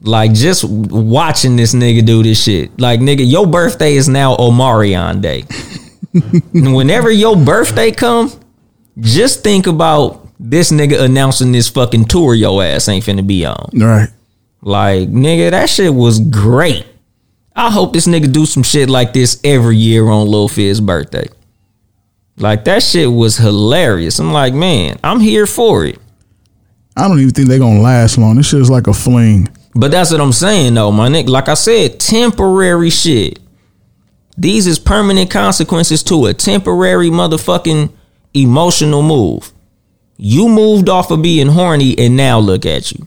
Like just watching this nigga do this shit. Like nigga, your birthday is now Omarion Day. Whenever your birthday come, just think about this nigga announcing this fucking tour your ass ain't finna be on. Right. Like nigga, that shit was great. I hope this nigga do some shit like this every year on Lil Fizz's birthday. Like that shit was hilarious. I'm like, man, I'm here for it. I don't even think they're gonna last long. This shit is like a fling. But that's what I'm saying though, my nigga. Like I said, temporary shit. These is permanent consequences to a temporary motherfucking emotional move. You moved off of being horny and now look at you.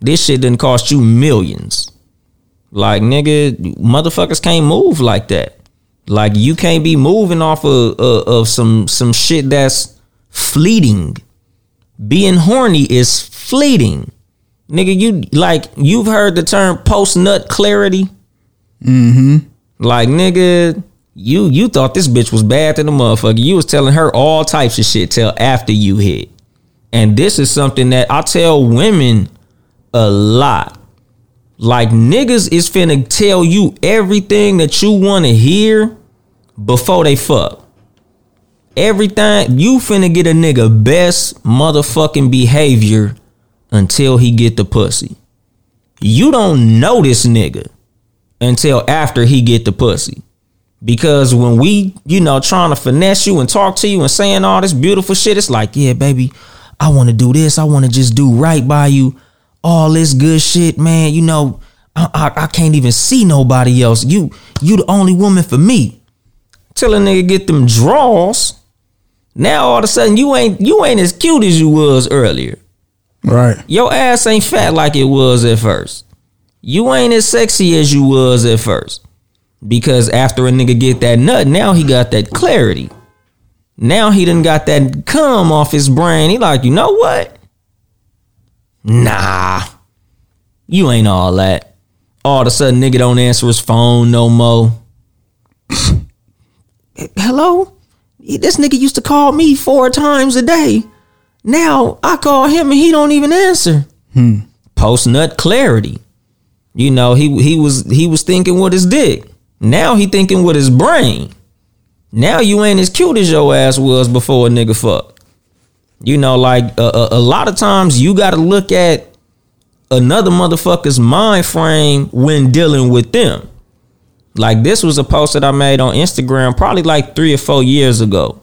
This shit didn't cost you millions. Like nigga, motherfuckers can't move like that. Like you can't be moving off of uh, of some some shit that's fleeting. Being horny is fleeting. Nigga, you like you've heard the term post nut clarity. Mhm. Like nigga, you you thought this bitch was bad to the motherfucker. You was telling her all types of shit till after you hit. And this is something that I tell women a lot. Like niggas is finna tell you everything that you wanna hear before they fuck. Everything you finna get a nigga best motherfucking behavior until he get the pussy. You don't know this nigga until after he get the pussy. Because when we, you know, trying to finesse you and talk to you and saying all this beautiful shit, it's like, yeah, baby, I want to do this. I want to just do right by you. All this good shit, man. You know, I, I, I can't even see nobody else. You, you the only woman for me. Till a nigga get them draws. Now all of a sudden you ain't you ain't as cute as you was earlier. Right. Your ass ain't fat like it was at first. You ain't as sexy as you was at first. Because after a nigga get that nut, now he got that clarity. Now he done got that cum off his brain. He like, you know what? Nah. You ain't all that. All of a sudden, nigga don't answer his phone no more. Hello? This nigga used to call me four times a day. Now I call him and he don't even answer. Hmm. Post nut clarity. You know, he he was he was thinking with his dick. Now he thinking with his brain. Now you ain't as cute as your ass was before a nigga fuck. You know, like a, a, a lot of times you got to look at another motherfucker's mind frame when dealing with them. Like this was a post that I made on Instagram probably like three or four years ago.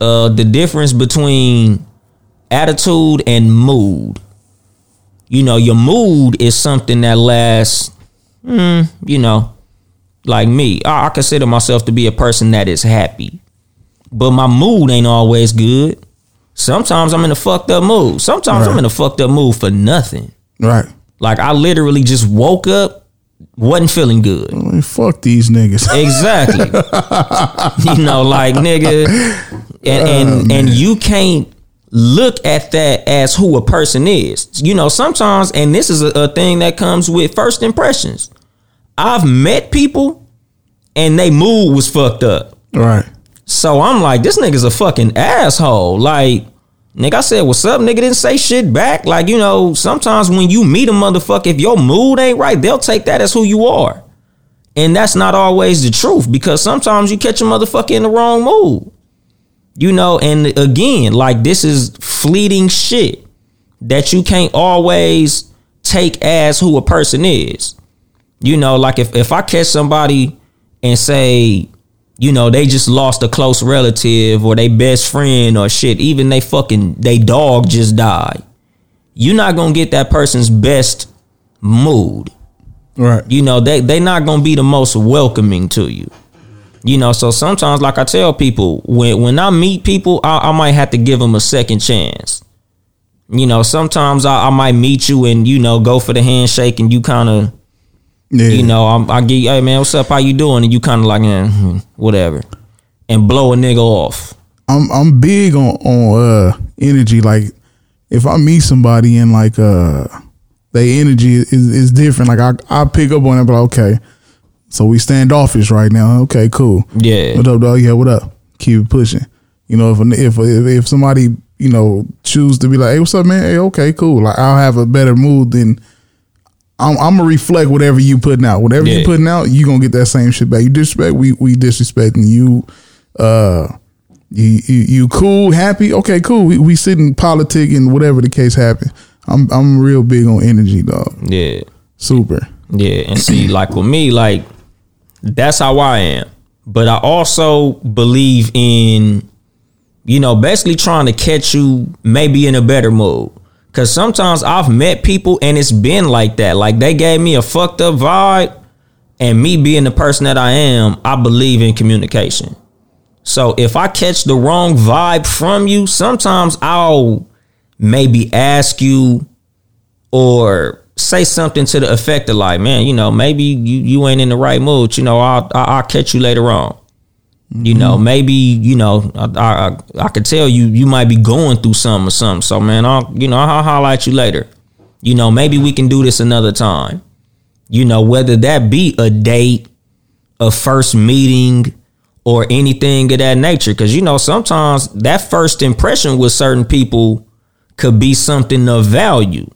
Uh, the difference between attitude and mood. You know, your mood is something that lasts, mm, you know, like me. I, I consider myself to be a person that is happy, but my mood ain't always good. Sometimes I'm in a fucked up mood. Sometimes I'm in a fucked up mood for nothing. Right. Like I literally just woke up, wasn't feeling good. Man, fuck these niggas. Exactly. you know, like nigga, and oh, and and you can't look at that as who a person is. You know, sometimes, and this is a, a thing that comes with first impressions. I've met people, and they mood was fucked up. right. So I'm like, this nigga's a fucking asshole. Like, nigga, I said, what's up? Nigga didn't say shit back. Like, you know, sometimes when you meet a motherfucker, if your mood ain't right, they'll take that as who you are. And that's not always the truth because sometimes you catch a motherfucker in the wrong mood. You know, and again, like this is fleeting shit that you can't always take as who a person is. You know, like if, if I catch somebody and say, you know, they just lost a close relative or they best friend or shit, even they fucking they dog just died. You're not gonna get that person's best mood. Right. You know, they they not gonna be the most welcoming to you. You know, so sometimes, like I tell people, when when I meet people, I, I might have to give them a second chance. You know, sometimes I, I might meet you and you know go for the handshake and you kind of Yeah. you know, I'm, I get, hey man, what's up? How you doing? And you kind of like, eh, whatever, and blow a nigga off. I'm I'm big on on uh energy. Like if I meet somebody and like uh their energy is is different. Like I I pick up on it, but okay. So we standoffish right now. Okay, cool. Yeah. What up, dog? Yeah, what up? Keep it pushing. You know, if if if, if somebody you know choose to be like, hey, what's up, man? Hey, okay, cool. Like I'll have a better mood than. I'm, I'm gonna reflect whatever you putting out. Whatever Yeah. you putting out, you gonna get that same shit back. You disrespect, we we disrespecting you. Uh, you, you you cool, happy? Okay, cool. We we sitting politic and whatever the case happen. I'm I'm real big on energy, dog. Yeah. Super. Yeah, and see, like with me, like that's how I am. But I also believe in, you know, basically trying to catch you maybe in a better mood. Cause sometimes I've met people and it's been like that. Like they gave me a fucked up vibe, and me being the person that I am, I believe in communication. So if I catch the wrong vibe from you, sometimes I'll maybe ask you or say something to the effect of like, man, you know, maybe you you ain't in the right mood. You know, I'll I'll, catch you later on. You know, mm-hmm. maybe you know, I, I I could tell you you might be going through something or something. So man, I'll you know I'll holler at you later. You know, maybe we can do this another time. You know, whether that be a date, a first meeting, or anything of that nature. Because you know, sometimes that first impression with certain people could be something of value.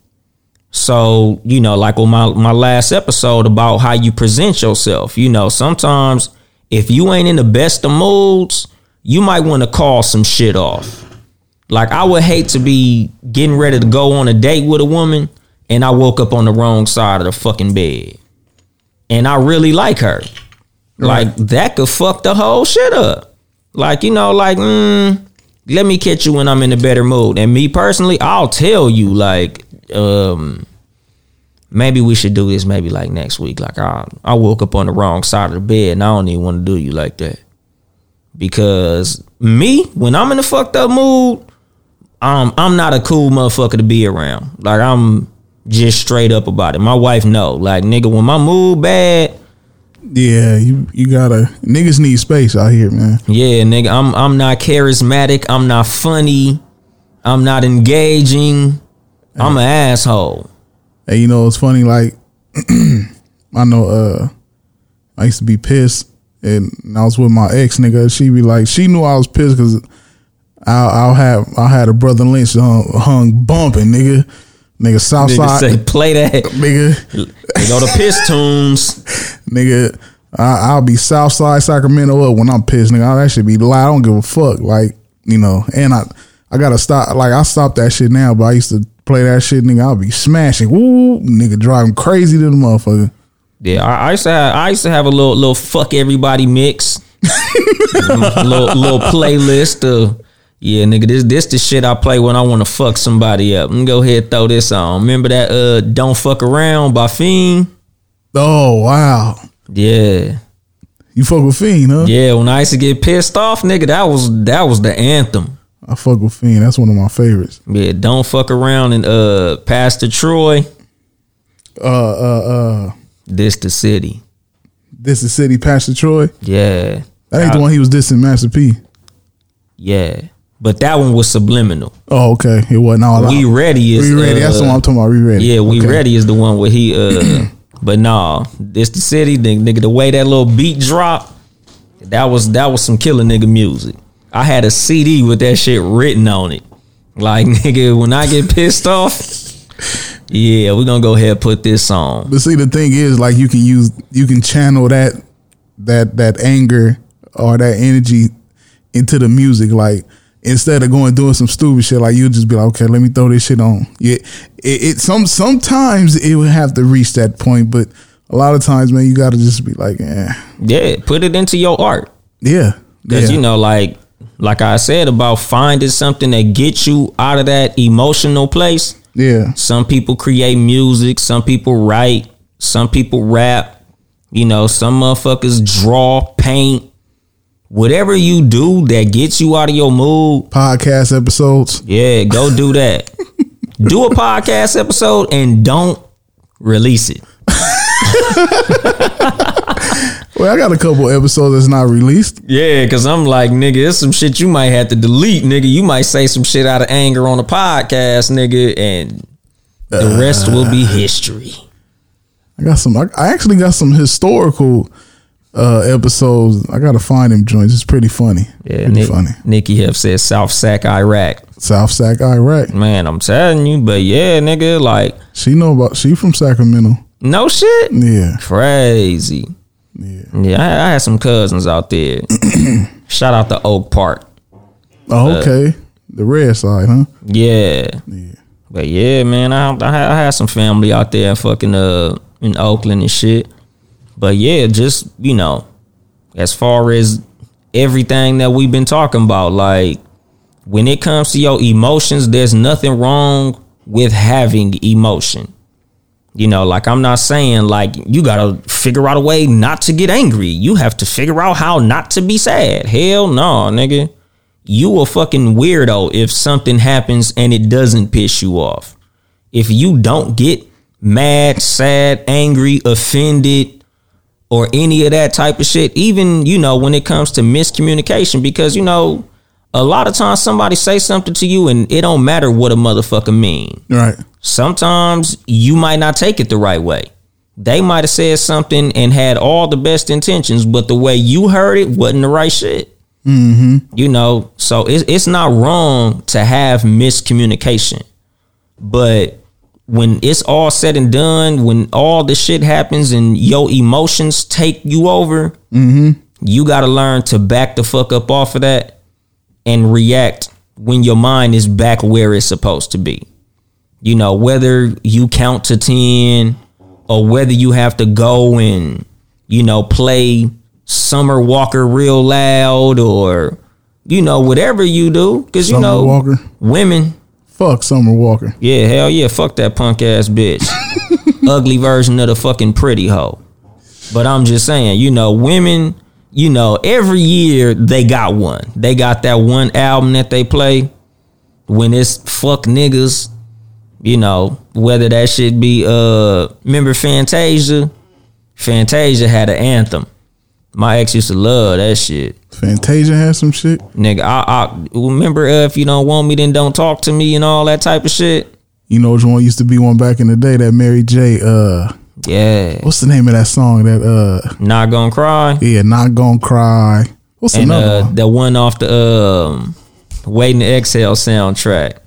So, you know, like on my, my last episode about how you present yourself, you know, sometimes if you ain't in the best of moods, you might want to call some shit off. Like I would hate to be getting ready to go on a date with a woman and I woke up on the wrong side of the fucking bed. And I really like her. Like that could fuck the whole shit up. Like, you know, like, mm, let me catch you when I'm in a better mood. And me personally, I'll tell you, like, um, maybe we should do this maybe like next week. Like I I woke up on the wrong side of the bed and I don't even want to do you like that. Because me, when I'm in a fucked up mood, um, I'm not a cool motherfucker to be around. Like I'm just straight up about it. My wife know. Like nigga, when my mood bad, Yeah, you you gotta niggas need space out here, man. yeah, nigga, I'm I'm not charismatic. I'm not funny. I'm not engaging. I'm an asshole. And you know, it's funny. Like I know, uh, I used to be pissed, and I was with my ex nigga. She be like, she knew I was pissed because I'll, I'll have I had a Brotha Lynch Hung, hung bumping, nigga, nigga Nigga Southside, say play that. nigga, They go to Pistons. nigga. I, I'll be Southside Sacramento up when I'm pissed, nigga. I, that should be loud. I don't give a fuck, like you know. And I I gotta stop. Like I stopped that shit now, but I used to play that shit, nigga. I'll be smashing, woo, nigga, driving crazy to the motherfucker. Yeah, I, I used to have I used to have a little little fuck everybody mix, little little playlist of yeah, nigga. This this the shit I play when I want to fuck somebody up. Let me go ahead throw this on. Remember that uh "Don't Fuck Around" by Fiend? Oh wow, Yeah, you fuck with Fiend, huh? yeah. When I used to get pissed off, nigga, that was that was the anthem. I fuck with Fiend. That's one of my favorites. Yeah, "Don't Fuck Around" and uh Pastor Troy. Uh, uh, uh. This the city. This is City Pastor Troy. Yeah, That ain't the one he was dissing Master P. yeah. But that one was subliminal. Oh, okay. It wasn't all We out. ready is We ready. That's the uh, one I'm talking about. We ready. Yeah, we Okay. ready is the one where he uh but nah, this the city, the nigga the way that little beat drop, that was that was some killer nigga music. I had a CD with that shit written on it. Like nigga, when I get pissed off, yeah, we're gonna go ahead and put this on. But see, the thing is, like, you can use, you can channel that, that, that anger or that energy into the music. Like, instead of going doing some stupid shit, like you'll just be like, okay, let me throw this shit on. Yeah, it, it some sometimes it would have to reach that point, but a lot of times, man, you got to just be like, eh, Yeah, put it into your art. yeah, Cause yeah. you know, like like I said about finding something that gets you out of that emotional place. yeah, Some people create music, some people write, some people rap, you know, some motherfuckers draw, paint. Whatever you do that gets you out of your mood, podcast episodes. yeah, go do that. do a podcast episode and don't release it. Well, I got a couple episodes that's not released. Yeah, cause I'm like, nigga, it's some shit you might have to delete, nigga. You might say some shit out of anger on the podcast, nigga, and the rest will be history. I got some. I, I actually got some historical uh episodes. I gotta find them joints. It's pretty funny. Yeah, pretty Nick, funny. Nikki have said South Sac, Iraq. South Sac, Iraq. Man, I'm telling you, but yeah, nigga, like, She know about. She from Sacramento. no shit. Yeah, Crazy. Yeah. Yeah, I, I had some cousins out there. Shout out to Oak Park. Oh, okay. the red side, huh? Yeah. But yeah, man, I, I, had, I had some family out there fucking uh in Oakland and shit. But yeah, just, you know, as far as everything that we've been talking about, like when it comes to your emotions, there's nothing wrong with having emotion. You know, like I'm not saying like you gotta figure out a way not to get angry. You have to figure out how not to be sad. Hell no, nigga. You a fucking weirdo if something happens and it doesn't piss you off. If you don't get mad, sad, angry, offended, or any of that type of shit, even, you know, when it comes to miscommunication, because, you know, a lot of times somebody say something to you and it don't matter what a motherfucker mean Right. Sometimes you might not take it the right way. They might have said something and had all the best intentions, but the way you heard it wasn't the right shit. Mm-hmm. You know, so it's it's not wrong to have miscommunication, but when it's all said and done, when all the shit happens and your emotions take you over, you got to learn to back the fuck up off of that and react when your mind is back where it's supposed to be you know, whether you count to 10 or whether you have to go and, you know, play Summer Walker real loud or, you know, whatever you do. Cause, you know, Walker. women, Fuck Summer Walker. yeah, hell yeah, fuck that punk ass bitch. Ugly version of the fucking pretty hoe. But I'm just saying, you know, women, you know, every year they got one. They got that one album that they play when it's fuck niggas, you know, whether that should be uh remember Fantasia? Fantasia had an anthem. My ex used to love that shit. Fantasia had some shit. Nigga, I, I remember uh, if you don't want me, then don't talk to me and all that type of shit. You know which one used to be one back in the day? That Mary J. Uh, Yeah. what's the name of that song? That uh, Not gonna cry. yeah, not gonna cry. What's And another uh, one? the one off the um, Waiting to Exhale soundtrack.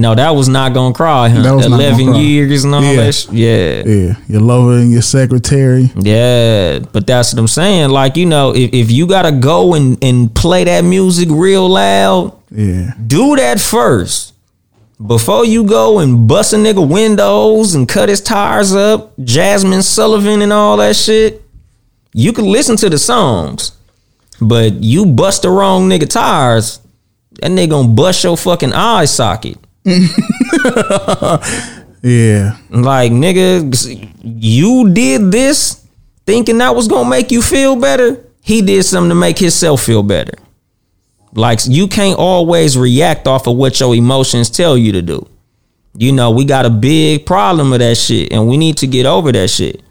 No, that was not gonna cry. Huh? That was Not Eleven Cry. years and all Yeah. that. Sh- yeah. Yeah, your lover and your secretary. Yeah, but that's what I'm saying. Like, you know, if, if you gotta go and, and play that music real loud, Yeah, do that first. Before you go and bust a nigga windows and cut his tires up, Jazmine Sullivan and all that shit, you can listen to the songs. But you bust the wrong nigga tires, that nigga gonna bust your fucking eye socket. yeah, Like, nigga, you did this thinking that was gonna make you feel better. He did something to make himself feel better. Like, you can't always react off of what your emotions tell you to do. You know, we got a big problem with that shit, and we need to get over that shit.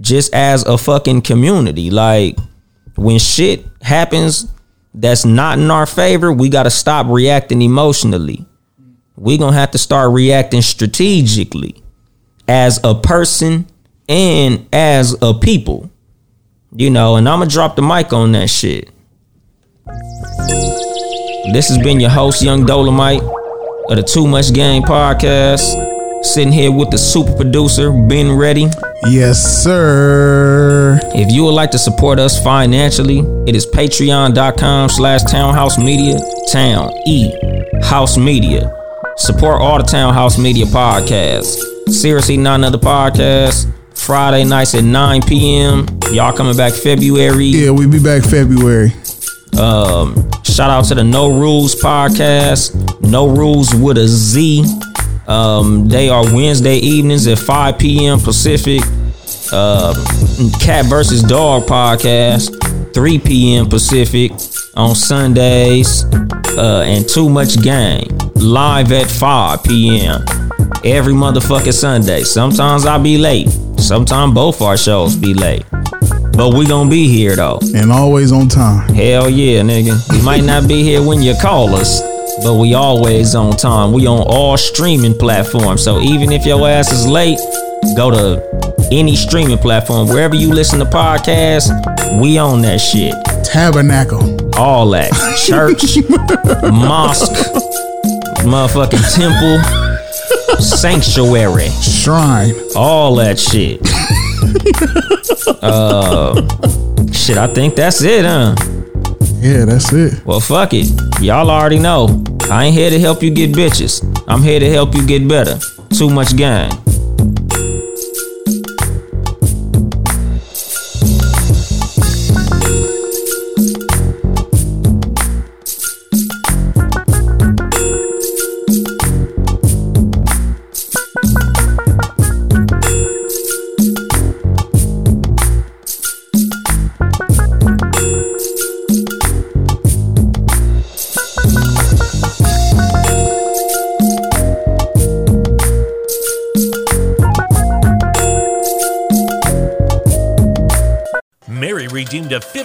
Just as a fucking community. Like, when shit happens that's not in our favor, we gotta stop reacting emotionally. We gonna have to start reacting strategically as a person and as a people. You know, and I'm gonna drop the mic on that shit. This has been your host, Young Dolomite of the Too Much Game podcast. Sitting here with the super producer, Ben Ready. yes, sir. If you would like to support us financially, it is patreon.com slash townhouse media. Town E House Media. Support all the Townhouse Media podcasts. Seriously, not another podcast. Friday nights at 9 p.m. Y'all coming back February. Yeah, we be back February. Um, shout out to the No Rules podcast. No Rules with a Z. Um, they are Wednesday evenings at 5 p.m. Pacific. Uh, Cat versus Dog podcast, 3 p.m. Pacific on Sundays. Uh, and Too Much Game live at 5 p.m. every motherfucking Sunday. Sometimes I be late. Sometimes both our shows be late. But we gonna be here though. And always on time. Hell yeah, nigga. We might not be here when you call us, but we always on time. We on all streaming platforms. So even if your ass is late, go to any streaming platform. Wherever you listen to podcasts, we on that shit. Tabernacle. All that. Church, mosque, motherfucking temple, sanctuary, Shrine. all that shit. uh, shit, I think that's it, huh? Yeah, that's it. Well, fuck it. Y'all already know. I ain't here to help you get bitches. I'm here to help you get better. Too much gang.